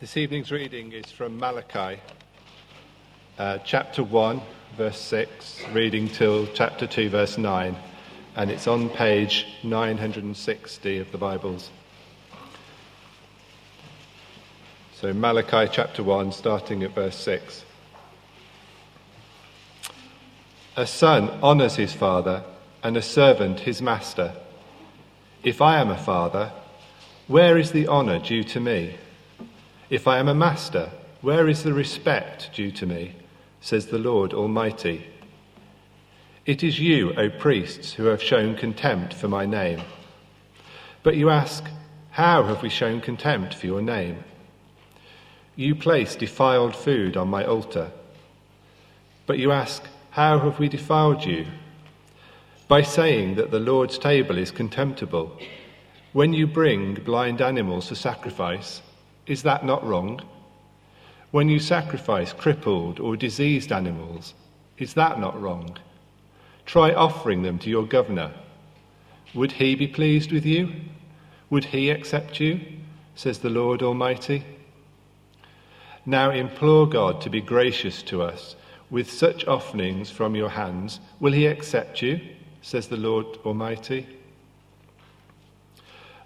This evening's reading is from Malachi, uh, chapter 1, verse 6, reading till chapter 2, verse 9, and it's on page 960 of the Bibles. So, Malachi chapter 1, starting at verse 6. A son honours his father, and a servant his master. If I am a father, where is the honour due to me? If I am a master, where is the respect due to me? says the Lord Almighty. It is you, O priests, who have shown contempt for my name. But you ask, How have we shown contempt for your name? You place defiled food on my altar. But you ask, How have we defiled you? By saying that the Lord's table is contemptible. When you bring blind animals for sacrifice, is that not wrong? When you sacrifice crippled or diseased animals, is that not wrong? Try offering them to your governor. Would he be pleased with you? Would he accept you? says the Lord Almighty. Now implore God to be gracious to us. With such offerings from your hands, will he accept you? says the Lord Almighty.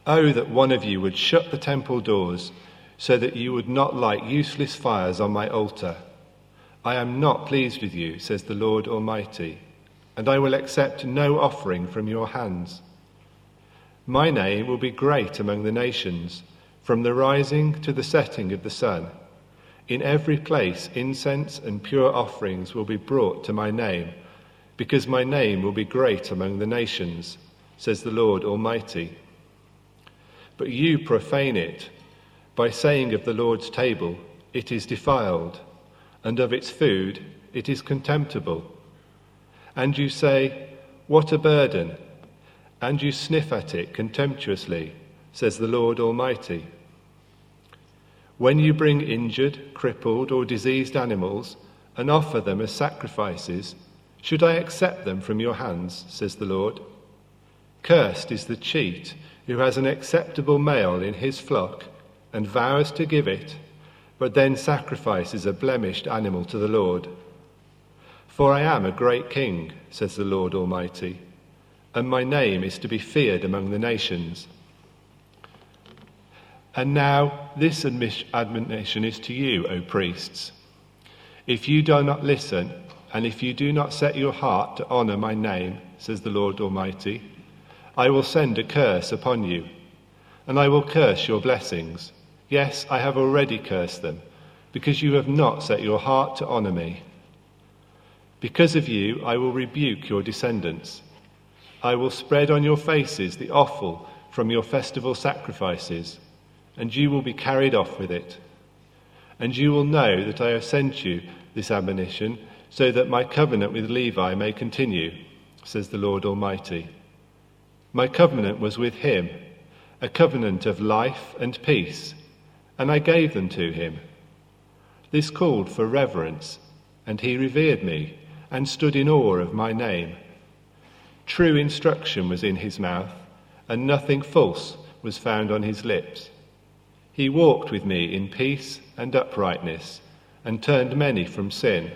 Oh, that one of you would shut the temple doors so that you would not light useless fires on my altar. I am not pleased with you, says the Lord Almighty, and I will accept no offering from your hands. My name will be great among the nations, from the rising to the setting of the sun. In every place, incense and pure offerings will be brought to my name, because my name will be great among the nations, says the Lord Almighty. But you profane it by saying of the Lord's table, It is defiled, and of its food, It is contemptible. And you say, What a burden! And you sniff at it contemptuously, says the Lord Almighty. When you bring injured, crippled, or diseased animals and offer them as sacrifices, should I accept them from your hands, says the Lord? Cursed is the cheat who has an acceptable male in his flock and vows to give it, but then sacrifices a blemished animal to the Lord. For I am a great king, says the Lord Almighty, and my name is to be feared among the nations. And now this admonition is to you, O priests. If you do not listen, and if you do not set your heart to honour my name, says the Lord Almighty, I will send a curse upon you, and I will curse your blessings. Yes, I have already cursed them, because you have not set your heart to honour me. Because of you, I will rebuke your descendants. I will spread on your faces the offal from your festival sacrifices, and you will be carried off with it. And you will know that I have sent you this admonition, so that my covenant with Levi may continue, says the Lord Almighty. My covenant was with him, a covenant of life and peace and I gave them to him. This called for reverence, and he revered me and stood in awe of my name. True instruction was in his mouth, and nothing false was found on his lips. He walked with me in peace and uprightness, and turned many from sin.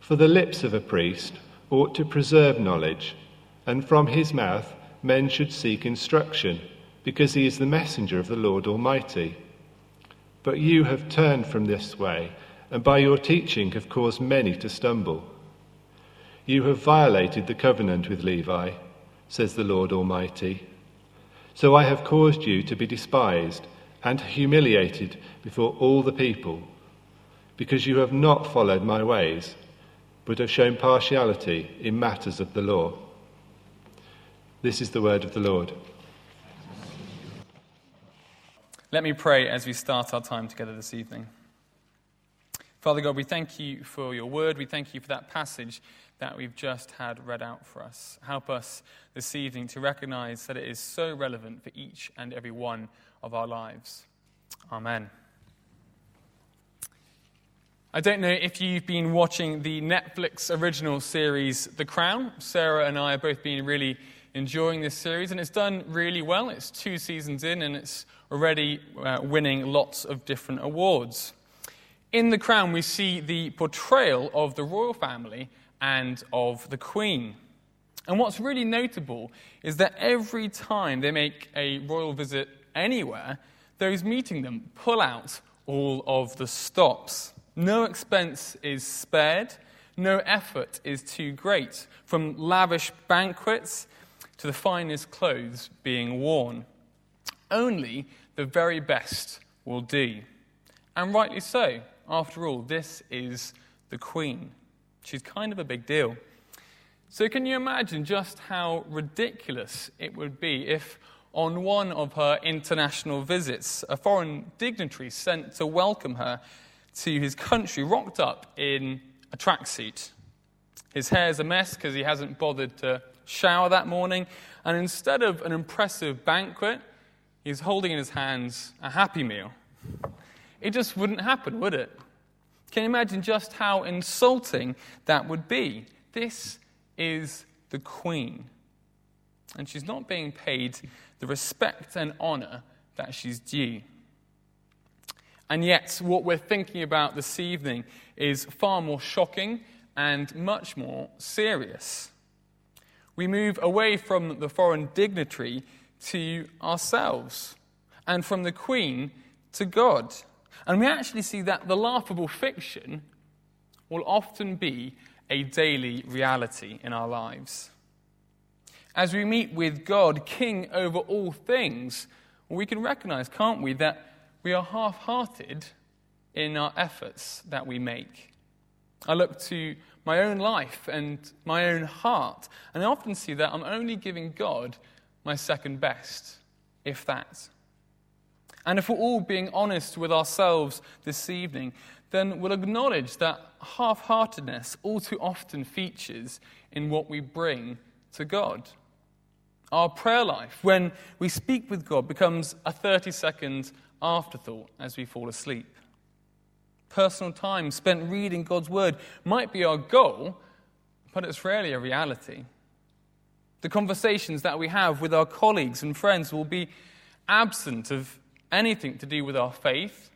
For the lips of a priest ought to preserve knowledge, and from his mouth men should seek instruction because he is the messenger of the Lord Almighty. But you have turned from this way, and by your teaching have caused many to stumble. You have violated the covenant with Levi, says the Lord Almighty. So I have caused you to be despised and humiliated before all the people, because you have not followed my ways, but have shown partiality in matters of the law. This is the word of the Lord. Let me pray as we start our time together this evening. Father God, we thank you for your word. We thank you for that passage that we've just had read out for us. Help us this evening to recognize that it is so relevant for each and every one of our lives. Amen. I don't know if you've been watching the Netflix original series The Crown. Sarah and I have both been really enjoying this series, and it's done really well. It's two seasons in, and it's already uh, winning lots of different awards. In The Crown, we see the portrayal of the royal family and of the Queen. And what's really notable is that every time they make a royal visit anywhere, those meeting them pull out all of the stops. No expense is spared, no effort is too great, from lavish banquets to the finest clothes being worn. Only the very best will do. And rightly so. After all, this is the Queen. She's kind of a big deal. So, can you imagine just how ridiculous it would be if, on one of her international visits, a foreign dignitary sent to welcome her to his country rocked up in a tracksuit? His hair's a mess because he hasn't bothered to shower that morning, and instead of an impressive banquet, he's holding in his hands a happy meal. It just wouldn't happen, would it? Can you imagine just how insulting that would be? This is the Queen. And she's not being paid the respect and honor that she's due. And yet, what we're thinking about this evening is far more shocking and much more serious. We move away from the foreign dignitary to ourselves, and from the Queen to God. And we actually see that the laughable fiction will often be a daily reality in our lives. As we meet with God, King over all things, we can recognize, can't we, that we are half hearted in our efforts that we make. I look to my own life and my own heart, and I often see that I'm only giving God my second best, if that. And if we're all being honest with ourselves this evening, then we'll acknowledge that half heartedness all too often features in what we bring to God. Our prayer life, when we speak with God, becomes a 30 second afterthought as we fall asleep. Personal time spent reading God's Word might be our goal, but it's rarely a reality. The conversations that we have with our colleagues and friends will be absent of anything to do with our faith,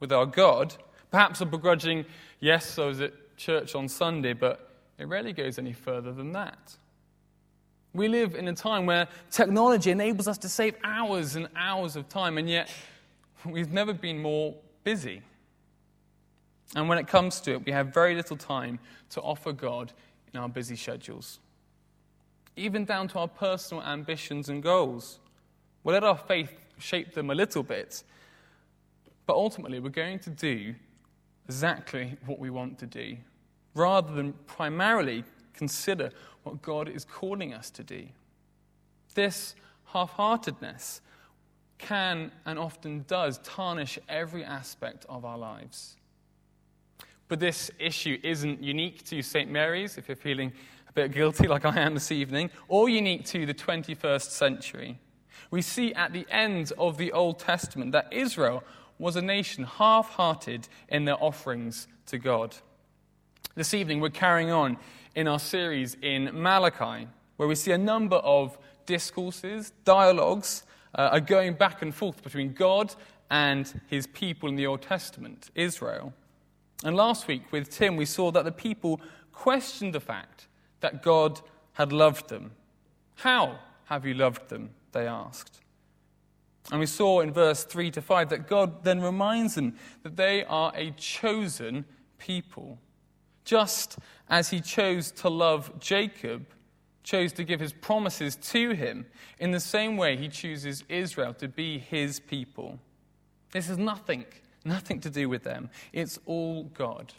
with our God. Perhaps a begrudging, yes, I was at church on Sunday, but it rarely goes any further than that. We live in a time where technology enables us to save hours and hours of time, and yet we've never been more busy. And when it comes to it, we have very little time to offer God in our busy schedules even down to our personal ambitions and goals. We'll let our faith shape them a little bit, but ultimately we're going to do exactly what we want to do, rather than primarily consider what God is calling us to do. This half heartedness can and often does tarnish every aspect of our lives. But this issue isn't unique to St. Mary's, if you're feeling bit guilty like I am this evening, or unique to the 21st century. We see at the end of the Old Testament that Israel was a nation half hearted in their offerings to God. This evening, we're carrying on in our series in Malachi, where we see a number of discourses, dialogues, uh, are going back and forth between God and his people in the Old Testament, Israel. And last week with Tim, we saw that the people questioned the fact that God had loved them. How have you loved them? They asked. And we saw in verse 3 to 5 that God then reminds them that they are a chosen people. Just as he chose to love Jacob, chose to give his promises to him, in the same way he chooses Israel to be his people. This has nothing, nothing to do with them. It's all God.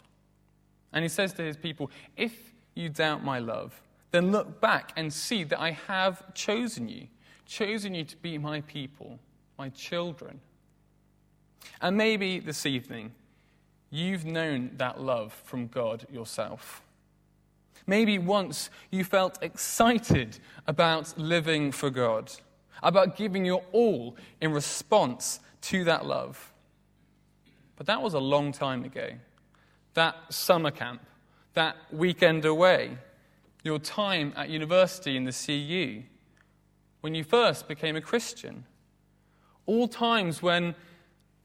And he says to his people, If you doubt my love, then look back and see that I have chosen you, chosen you to be my people, my children. And maybe this evening, you've known that love from God yourself. Maybe once you felt excited about living for God, about giving your all in response to that love. But that was a long time ago. That summer camp that weekend away, your time at university in the CU, when you first became a Christian, All times when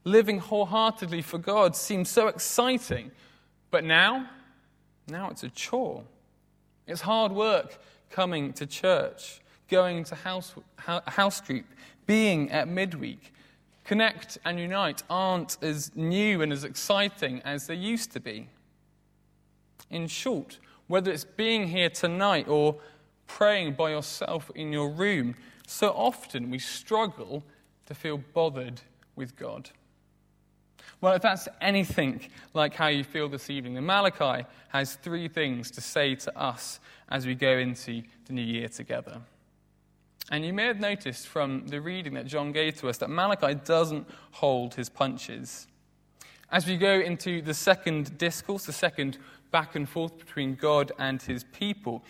living wholeheartedly for God seemed so exciting. But now, now it's a chore. It's hard work coming to church, going to house, house group, being at midweek. Connect and Unite aren't as new and as exciting as they used to be. In short, whether it's being here tonight or praying by yourself in your room, so often we struggle to feel bothered with God. Well, if that's anything like how you feel this evening, then Malachi has three things to say to us as we go into the new year together. And you may have noticed from the reading that John gave to us that Malachi doesn't hold his punches. As we go into the second discourse, the second back and forth between God and his people,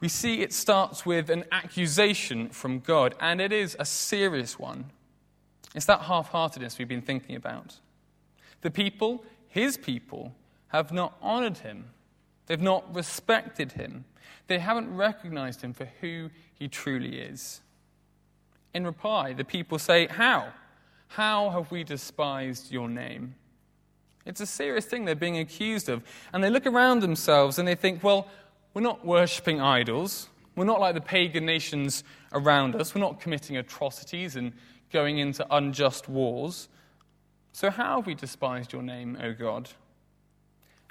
we see it starts with an accusation from God, and it is a serious one. It's that half heartedness we've been thinking about. The people, his people, have not honored him, they've not respected him, they haven't recognized him for who he truly is. In reply, the people say, How? How have we despised your name? It's a serious thing they're being accused of. And they look around themselves and they think, Well, we're not worshipping idols. We're not like the pagan nations around us. We're not committing atrocities and going into unjust wars. So, how have we despised your name, O God?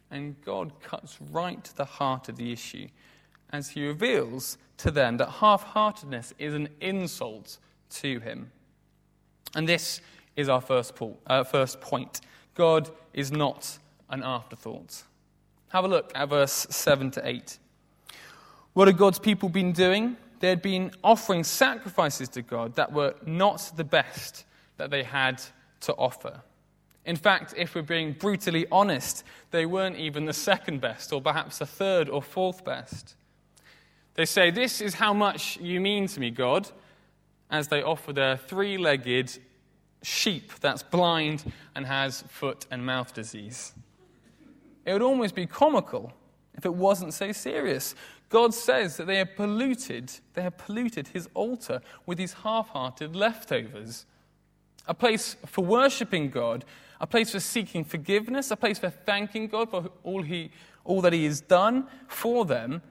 And God cuts right to the heart of the issue as he reveals to them that half heartedness is an insult to him. And this is our first, uh, first point God is not an afterthought. Have a look at verse 7 to 8. What had God's people been doing? They had been offering sacrifices to God that were not the best that they had to offer. In fact, if we're being brutally honest, they weren't even the second best, or perhaps the third or fourth best. They say, This is how much you mean to me, God, as they offer their three legged sheep that's blind and has foot and mouth disease. It would almost be comical if it wasn't so serious. God says that they have polluted, they have polluted his altar with these half-hearted leftovers. A place for worshipping God, a place for seeking forgiveness, a place for thanking God for all, he, all that he has done for them,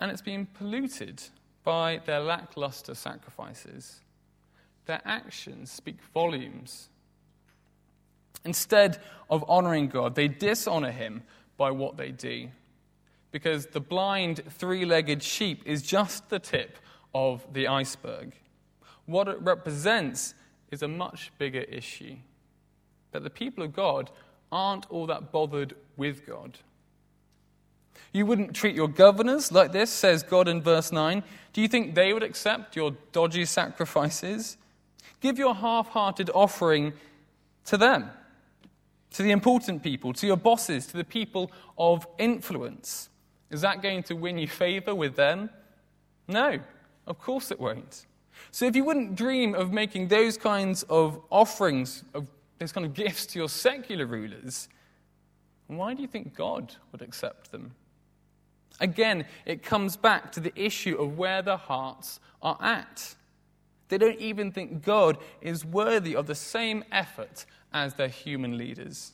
and it's been polluted by their lackluster sacrifices. Their actions speak volumes. Instead of honoring God, they dishonor him by what they do. Because the blind, three legged sheep is just the tip of the iceberg. What it represents is a much bigger issue that the people of God aren't all that bothered with God. You wouldn't treat your governors like this, says God in verse 9. Do you think they would accept your dodgy sacrifices? Give your half hearted offering to them, to the important people, to your bosses, to the people of influence. Is that going to win you favor with them? No, of course it won't. So if you wouldn't dream of making those kinds of offerings, of those kind of gifts to your secular rulers, why do you think God would accept them? Again, it comes back to the issue of where the hearts are at. They don't even think God is worthy of the same effort as their human leaders.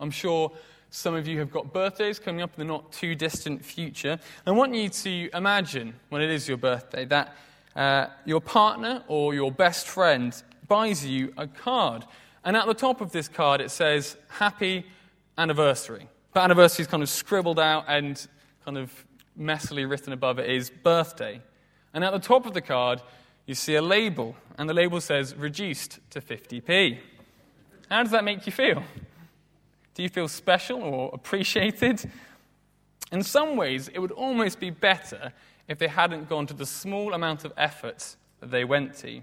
I'm sure some of you have got birthdays coming up in the not too distant future. I want you to imagine when it is your birthday that uh, your partner or your best friend buys you a card. And at the top of this card, it says, Happy Anniversary. But anniversary is kind of scribbled out and kind of messily written above it is birthday. And at the top of the card, you see a label, and the label says reduced to 50p. How does that make you feel? Do you feel special or appreciated? In some ways, it would almost be better if they hadn't gone to the small amount of effort that they went to.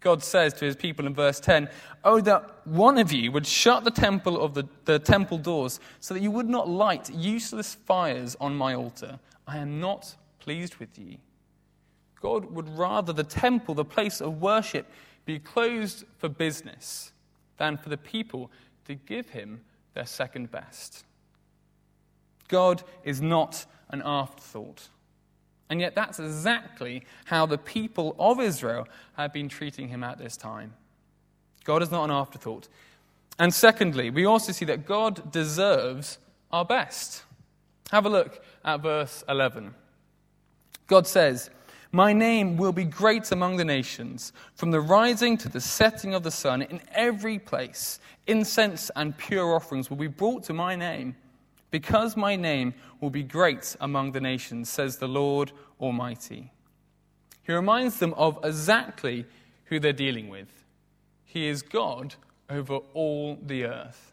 God says to his people in verse 10, Oh, that one of you would shut the temple of the, the temple doors so that you would not light useless fires on my altar. I am not pleased with you. God would rather the temple, the place of worship, be closed for business than for the people to give him their second best. God is not an afterthought. And yet, that's exactly how the people of Israel have been treating him at this time. God is not an afterthought. And secondly, we also see that God deserves our best. Have a look at verse 11. God says, My name will be great among the nations, from the rising to the setting of the sun, in every place. Incense and pure offerings will be brought to my name, because my name will be great among the nations, says the Lord Almighty. He reminds them of exactly who they're dealing with. He is God over all the earth.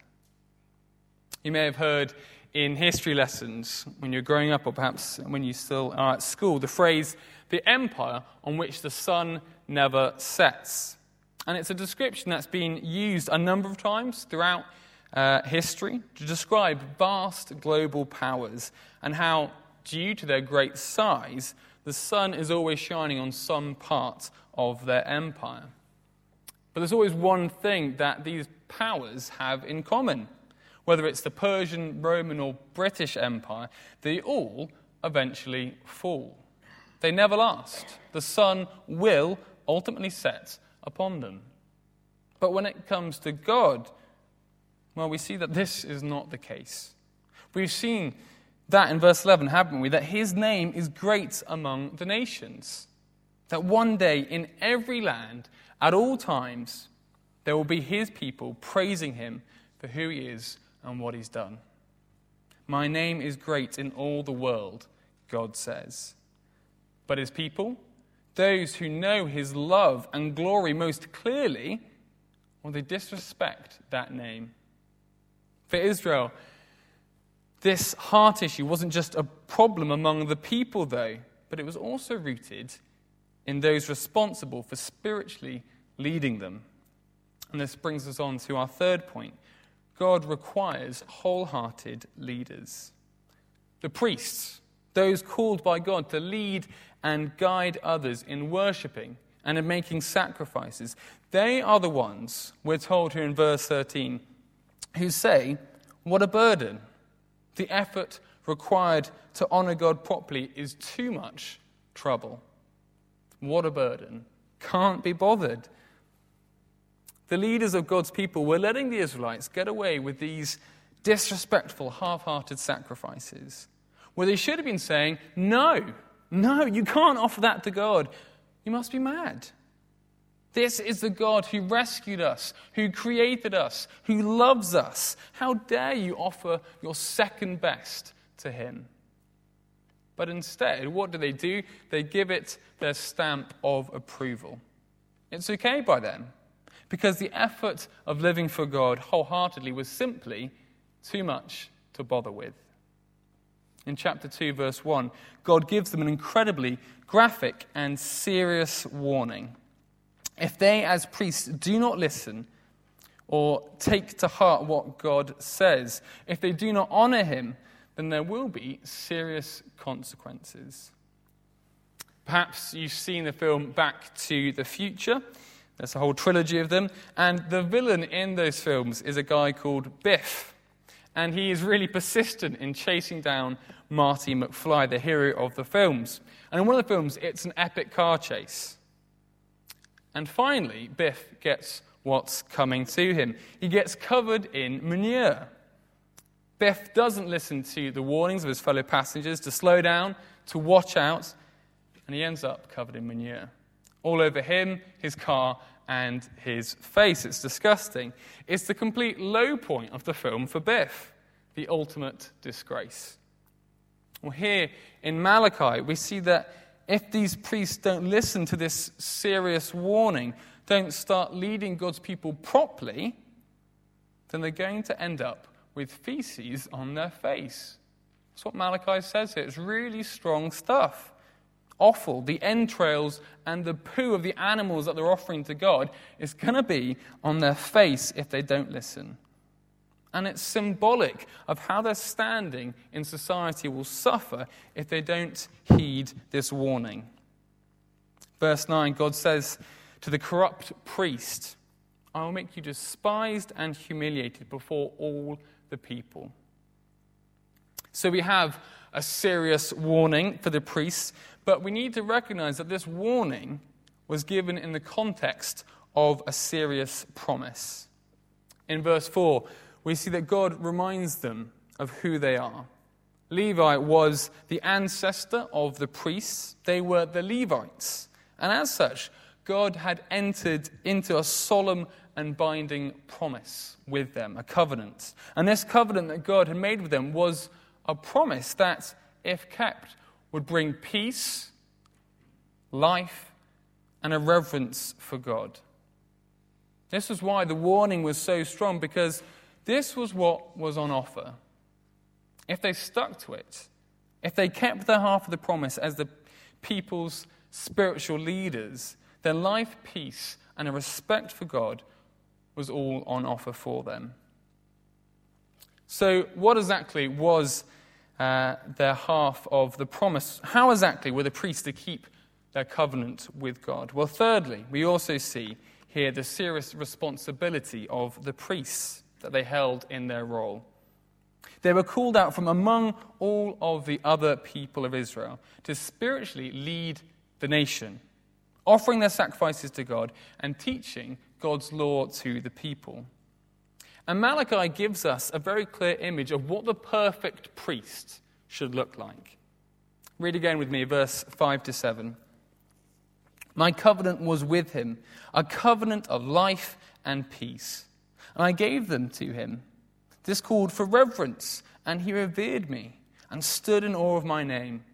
You may have heard in history lessons when you're growing up, or perhaps when you still are at school, the phrase, the empire on which the sun never sets. And it's a description that's been used a number of times throughout uh, history to describe vast global powers and how, due to their great size, the sun is always shining on some part of their empire. But there's always one thing that these powers have in common whether it's the Persian, Roman, or British Empire, they all eventually fall. They never last. The sun will ultimately set upon them. But when it comes to God, well, we see that this is not the case. We've seen that in verse 11, haven't we? That his name is great among the nations. That one day in every land, at all times, there will be his people praising him for who he is and what he's done. My name is great in all the world, God says. But his people, those who know his love and glory most clearly, well, they disrespect that name. For Israel, this heart issue wasn't just a problem among the people, though, but it was also rooted in those responsible for spiritually leading them. And this brings us on to our third point God requires wholehearted leaders. The priests, those called by God to lead and guide others in worshipping and in making sacrifices, they are the ones, we're told here in verse 13, who say, What a burden! The effort required to honor God properly is too much trouble. What a burden. Can't be bothered the leaders of God's people were letting the Israelites get away with these disrespectful, half hearted sacrifices, where they should have been saying, No, no, you can't offer that to God. You must be mad. This is the God who rescued us, who created us, who loves us. How dare you offer your second best to Him? But instead, what do they do? They give it their stamp of approval. It's okay by them because the effort of living for God wholeheartedly was simply too much to bother with. In chapter 2, verse 1, God gives them an incredibly graphic and serious warning. If they, as priests, do not listen or take to heart what God says, if they do not honor him, then there will be serious consequences. Perhaps you've seen the film Back to the Future. There's a whole trilogy of them. And the villain in those films is a guy called Biff. And he is really persistent in chasing down Marty McFly, the hero of the films. And in one of the films, it's an epic car chase. And finally, Biff gets what's coming to him. He gets covered in manure. Biff doesn't listen to the warnings of his fellow passengers to slow down, to watch out, and he ends up covered in manure all over him, his car, and his face. It's disgusting. It's the complete low point of the film for Biff, the ultimate disgrace. Well, here in Malachi, we see that if these priests don't listen to this serious warning, don't start leading God's people properly, then they're going to end up with feces on their face. That's what Malachi says here. It's really strong stuff offal, the entrails and the poo of the animals that they're offering to God, is going to be on their face if they don't listen. And it's symbolic of how their standing in society will suffer if they don't heed this warning. Verse 9, God says to the corrupt priest, I will make you despised and humiliated before all the people. So we have a serious warning for the priests, But we need to recognize that this warning was given in the context of a serious promise. In verse 4, we see that God reminds them of who they are. Levi was the ancestor of the priests, they were the Levites. And as such, God had entered into a solemn and binding promise with them, a covenant. And this covenant that God had made with them was a promise that, if kept, would bring peace, life, and a reverence for God. This was why the warning was so strong, because this was what was on offer. If they stuck to it, if they kept their half of the promise as the people's spiritual leaders, then life, peace, and a respect for God was all on offer for them. So, what exactly was uh, their half of the promise? How exactly were the priests to keep their covenant with God? Well, thirdly, we also see here the serious responsibility of the priests that they held in their role. They were called out from among all of the other people of Israel to spiritually lead the nation, offering their sacrifices to God and teaching God's law to the people. And Malachi gives us a very clear image of what the perfect priest should look like. Read again with me, verse 5 to 7. My covenant was with him, a covenant of life and peace. And I gave them to him. This called for reverence, and he revered me and stood in awe of my name.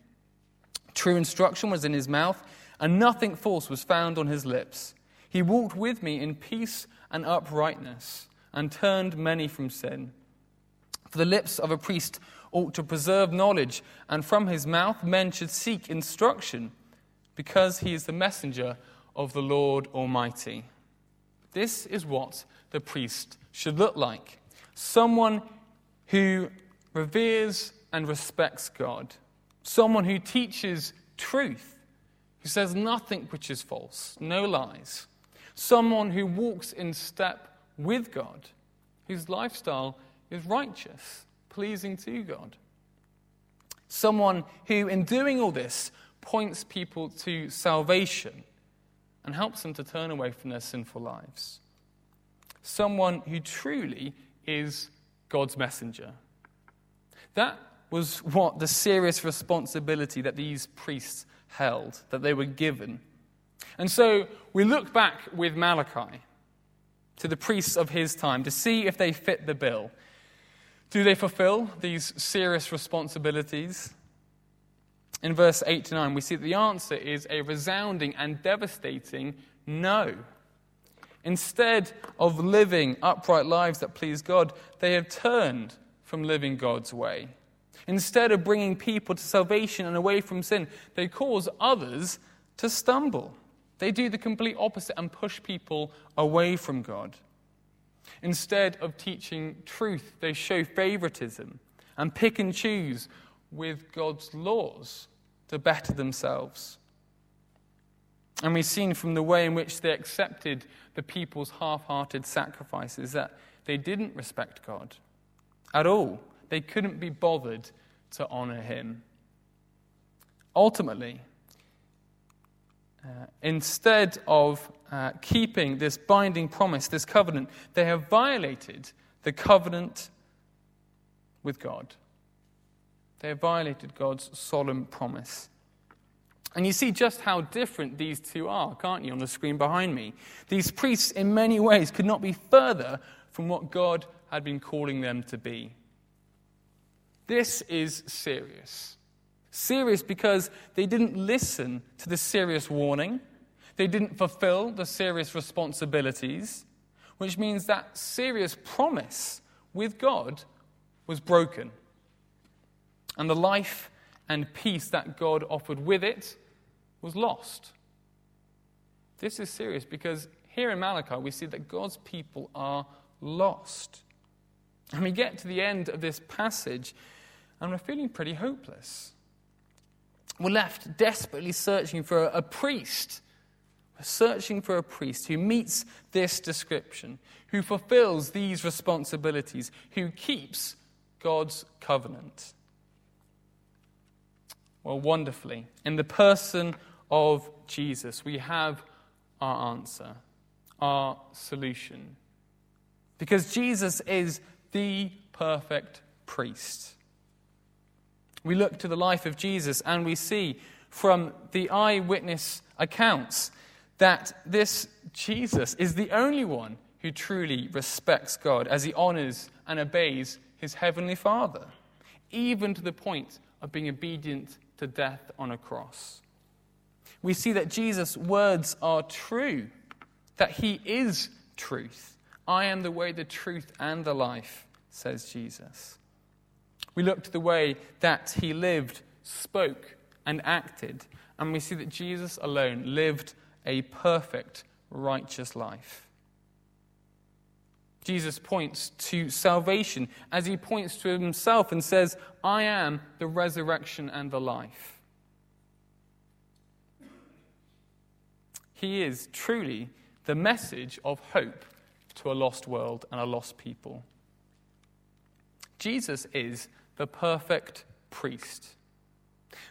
True instruction was in his mouth, and nothing false was found on his lips. He walked with me in peace and uprightness, and turned many from sin. For the lips of a priest ought to preserve knowledge, and from his mouth men should seek instruction because he is the messenger of the Lord Almighty. This is what the priest should look like someone who reveres and respects God, someone who teaches truth, who says nothing which is false, no lies, someone who walks in step with God, whose lifestyle is righteous, pleasing to God. Someone who, in doing all this, points people to salvation and helps them to turn away from their sinful lives. Someone who truly is God's messenger. That was what the serious responsibility that these priests held, that they were given. And so we look back with Malachi to the priests of his time to see if they fit the bill. Do they fulfill these serious responsibilities? in verse 8 to 9, we see that the answer is a resounding and devastating no. Instead of living upright lives that please God, they have turned from living God's way. Instead of bringing people to salvation and away from sin, they cause others to stumble. They do the complete opposite and push people away from God. Instead of teaching truth, they show favoritism and pick and choose with God's laws to better themselves. And we've seen from the way in which they accepted the people's half hearted sacrifices that they didn't respect God at all. They couldn't be bothered to honor Him. Ultimately, uh, instead of uh, keeping this binding promise, this covenant, they have violated the covenant with God. They have violated God's solemn promise. And you see just how different these two are, can't you, on the screen behind me? These priests, in many ways, could not be further from what God had been calling them to be. This is serious. Serious because they didn't listen to the serious warning, they didn't fulfill the serious responsibilities, which means that serious promise with God was broken and the life and peace that God offered with it was lost. This is serious because here in Malachi we see that God's people are lost. And we get to the end of this passage and we're feeling pretty hopeless. We're left desperately searching for a, priest. We're searching for a priest who meets this description, who fulfills these responsibilities, who keeps God's covenant. Well, wonderfully, in the person of Jesus, we have our answer, our solution. Because Jesus is the perfect priest. We look to the life of Jesus and we see from the eyewitness accounts that this Jesus is the only one who truly respects God as he honors and obeys his heavenly Father, even to the point of being obedient to death on a cross. We see that Jesus' words are true, that he is truth. I am the way, the truth, and the life, says Jesus. We look to the way that he lived, spoke, and acted, and we see that Jesus alone lived a perfect, righteous life. Jesus points to salvation as he points to himself and says, I am the resurrection and the life. He is truly the message of hope to a lost world and a lost people. Jesus is the perfect priest.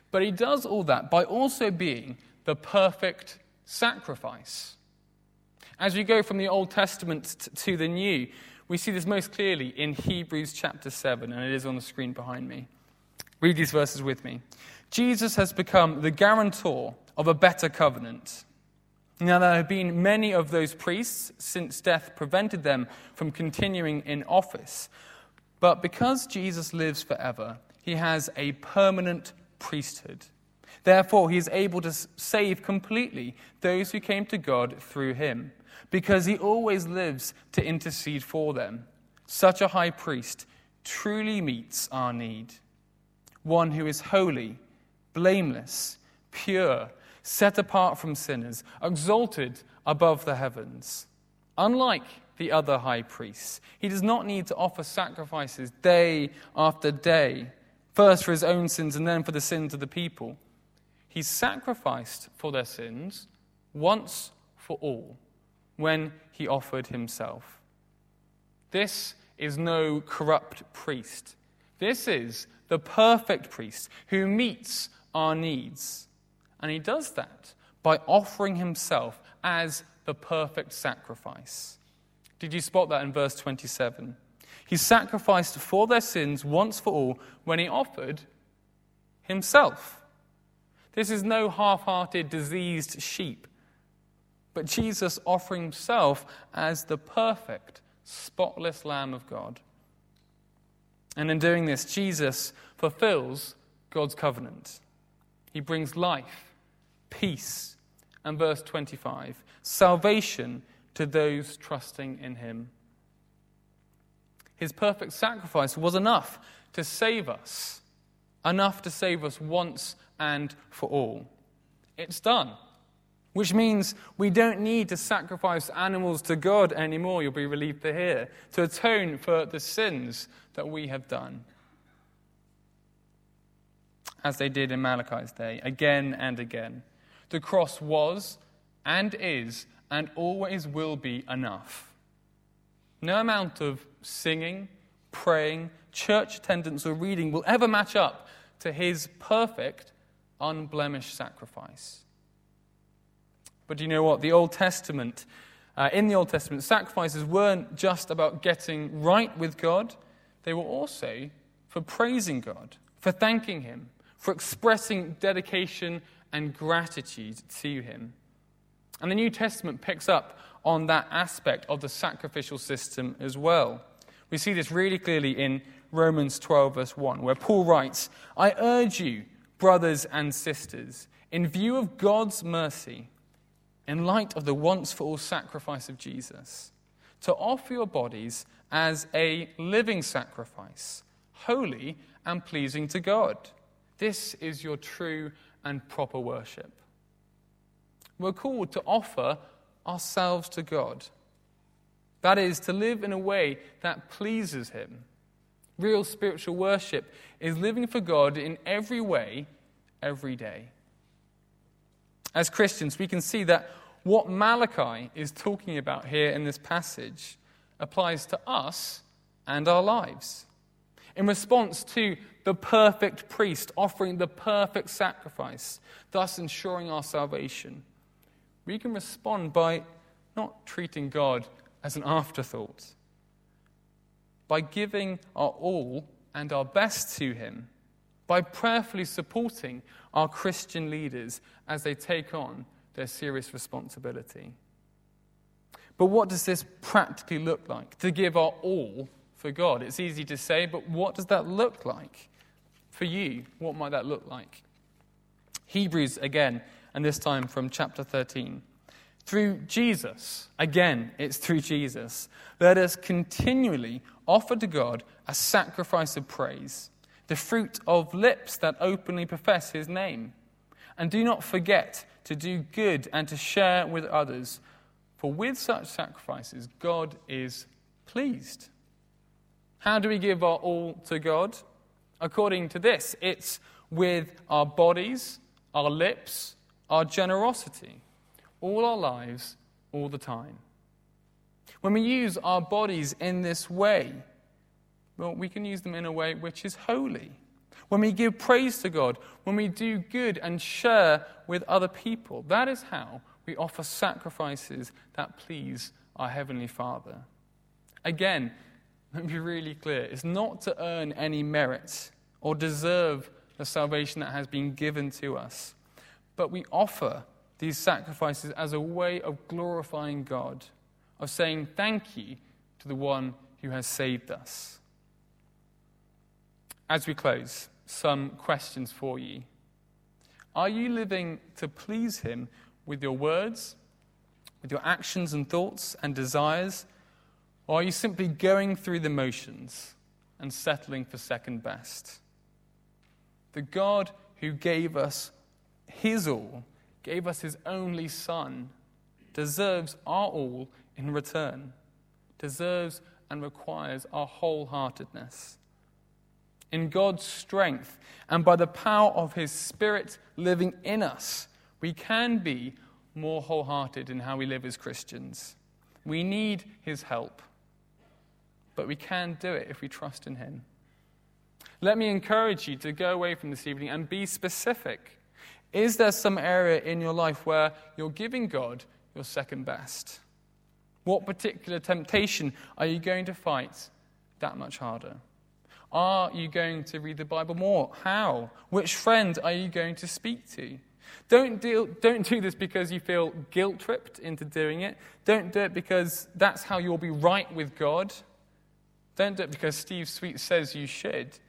But he does all that by also being the perfect sacrifice. As we go from the Old Testament to the New, we see this most clearly in Hebrews chapter 7, and it is on the screen behind me. Read these verses with me. Jesus has become the guarantor of a better covenant. Now, there have been many of those priests since death prevented them from continuing in office. But because Jesus lives forever, he has a permanent priesthood. Therefore, he is able to save completely those who came to God through him because he always lives to intercede for them. Such a high priest truly meets our need. One who is holy, blameless, pure, set apart from sinners, exalted above the heavens. Unlike the other high priests, he does not need to offer sacrifices day after day, first for his own sins and then for the sins of the people. He sacrificed for their sins once for all when he offered himself. This is no corrupt priest. This is the perfect priest who meets our needs. And he does that by offering himself as the perfect sacrifice. Did you spot that in verse 27? He sacrificed for their sins once for all when he offered himself. This is no half hearted, diseased sheep but Jesus offering himself as the perfect, spotless Lamb of God. And in doing this, Jesus fulfills God's covenant. He brings life, peace, and verse 25, salvation to those trusting in him. His perfect sacrifice was enough to save us, enough to save us once and for all. It's done which means we don't need to sacrifice animals to God anymore, you'll be relieved to hear, to atone for the sins that we have done. As they did in Malachi's day, again and again. The cross was and is and always will be enough. No amount of singing, praying, church attendance, or reading will ever match up to his perfect, unblemished sacrifice. But do you know what? The Old Testament, uh, in the Old Testament, sacrifices weren't just about getting right with God, they were also for praising God, for thanking Him, for expressing dedication and gratitude to Him. And the New Testament picks up on that aspect of the sacrificial system as well. We see this really clearly in Romans 12, verse 1, where Paul writes, I urge you, brothers and sisters, in view of God's mercy, in light of the once for all sacrifice of Jesus, to offer your bodies as a living sacrifice, holy and pleasing to God. This is your true and proper worship. We're called to offer ourselves to God. That is, to live in a way that pleases Him. Real spiritual worship is living for God in every way, every day. As Christians, we can see that what Malachi is talking about here in this passage applies to us and our lives. in response to the perfect priest offering the perfect sacrifice, thus ensuring our salvation, we can respond by not treating God as an afterthought, by giving our all and our best to Him, by prayerfully supporting our Christian leaders as they take on their serious responsibility. But what does this practically look like? To give our all for God. It's easy to say, but what does that look like for you? What might that look like? Hebrews again, and this time from chapter 13. Through Jesus, again, it's through Jesus, let us continually offer to God a sacrifice of praise, the fruit of lips that openly profess his name. And do not forget to do good and to share with others, for with such sacrifices, God is pleased. How do we give our all to God? According to this, it's with our bodies, our lips, our generosity, all our lives, all the time. When we use our bodies in this way, well, we can use them in a way which is holy. When we give praise to God, when we do good and share with other people, that is how we offer sacrifices that please our Heavenly Father. Again, let me be really clear it's not to earn any merit or deserve the salvation that has been given to us, but we offer these sacrifices as a way of glorifying God, of saying thank you to the one who has saved us. As we close, some questions for you. Are you living to please Him with your words, with your actions and thoughts and desires? Or are you simply going through the motions and settling for second best? The God who gave us his all, gave us his only Son, deserves our all in return, deserves and requires our wholeheartedness. In God's strength and by the power of his Spirit living in us, we can be more wholehearted in how we live as Christians. We need his help but we can do it if we trust in Him. Let me encourage you to go away from this evening and be specific. Is there some area in your life where you're giving God your second best? What particular temptation are you going to fight that much harder? Are you going to read the Bible more? How? Which friend are you going to speak to? Don't, deal, don't do this because you feel guilt tripped into doing it. Don't do it because that's how you'll be right with God. Don't do it because Steve Sweet says you should.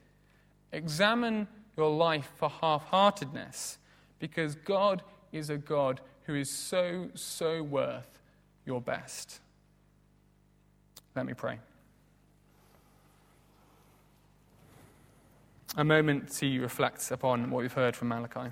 Examine your life for half heartedness because God is a God who is so, so worth your best. Let me pray. A moment to reflect upon what we've heard from Malachi.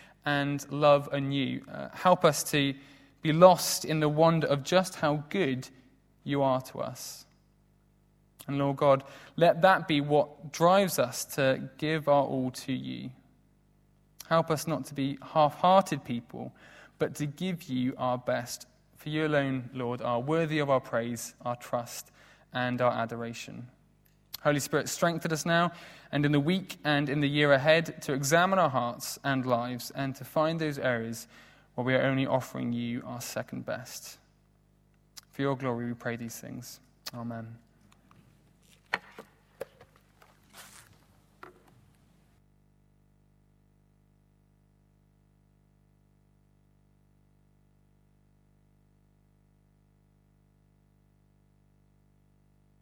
and love anew. Uh, help us to be lost in the wonder of just how good you are to us. And Lord God, let that be what drives us to give our all to you. Help us not to be half hearted people, but to give you our best. For you alone, Lord, are worthy of our praise, our trust, and our adoration. Holy Spirit, strengthen us now and in the week and in the year ahead to examine our hearts and lives and to find those areas where we are only offering you our second best. For your glory, we pray these things. Amen.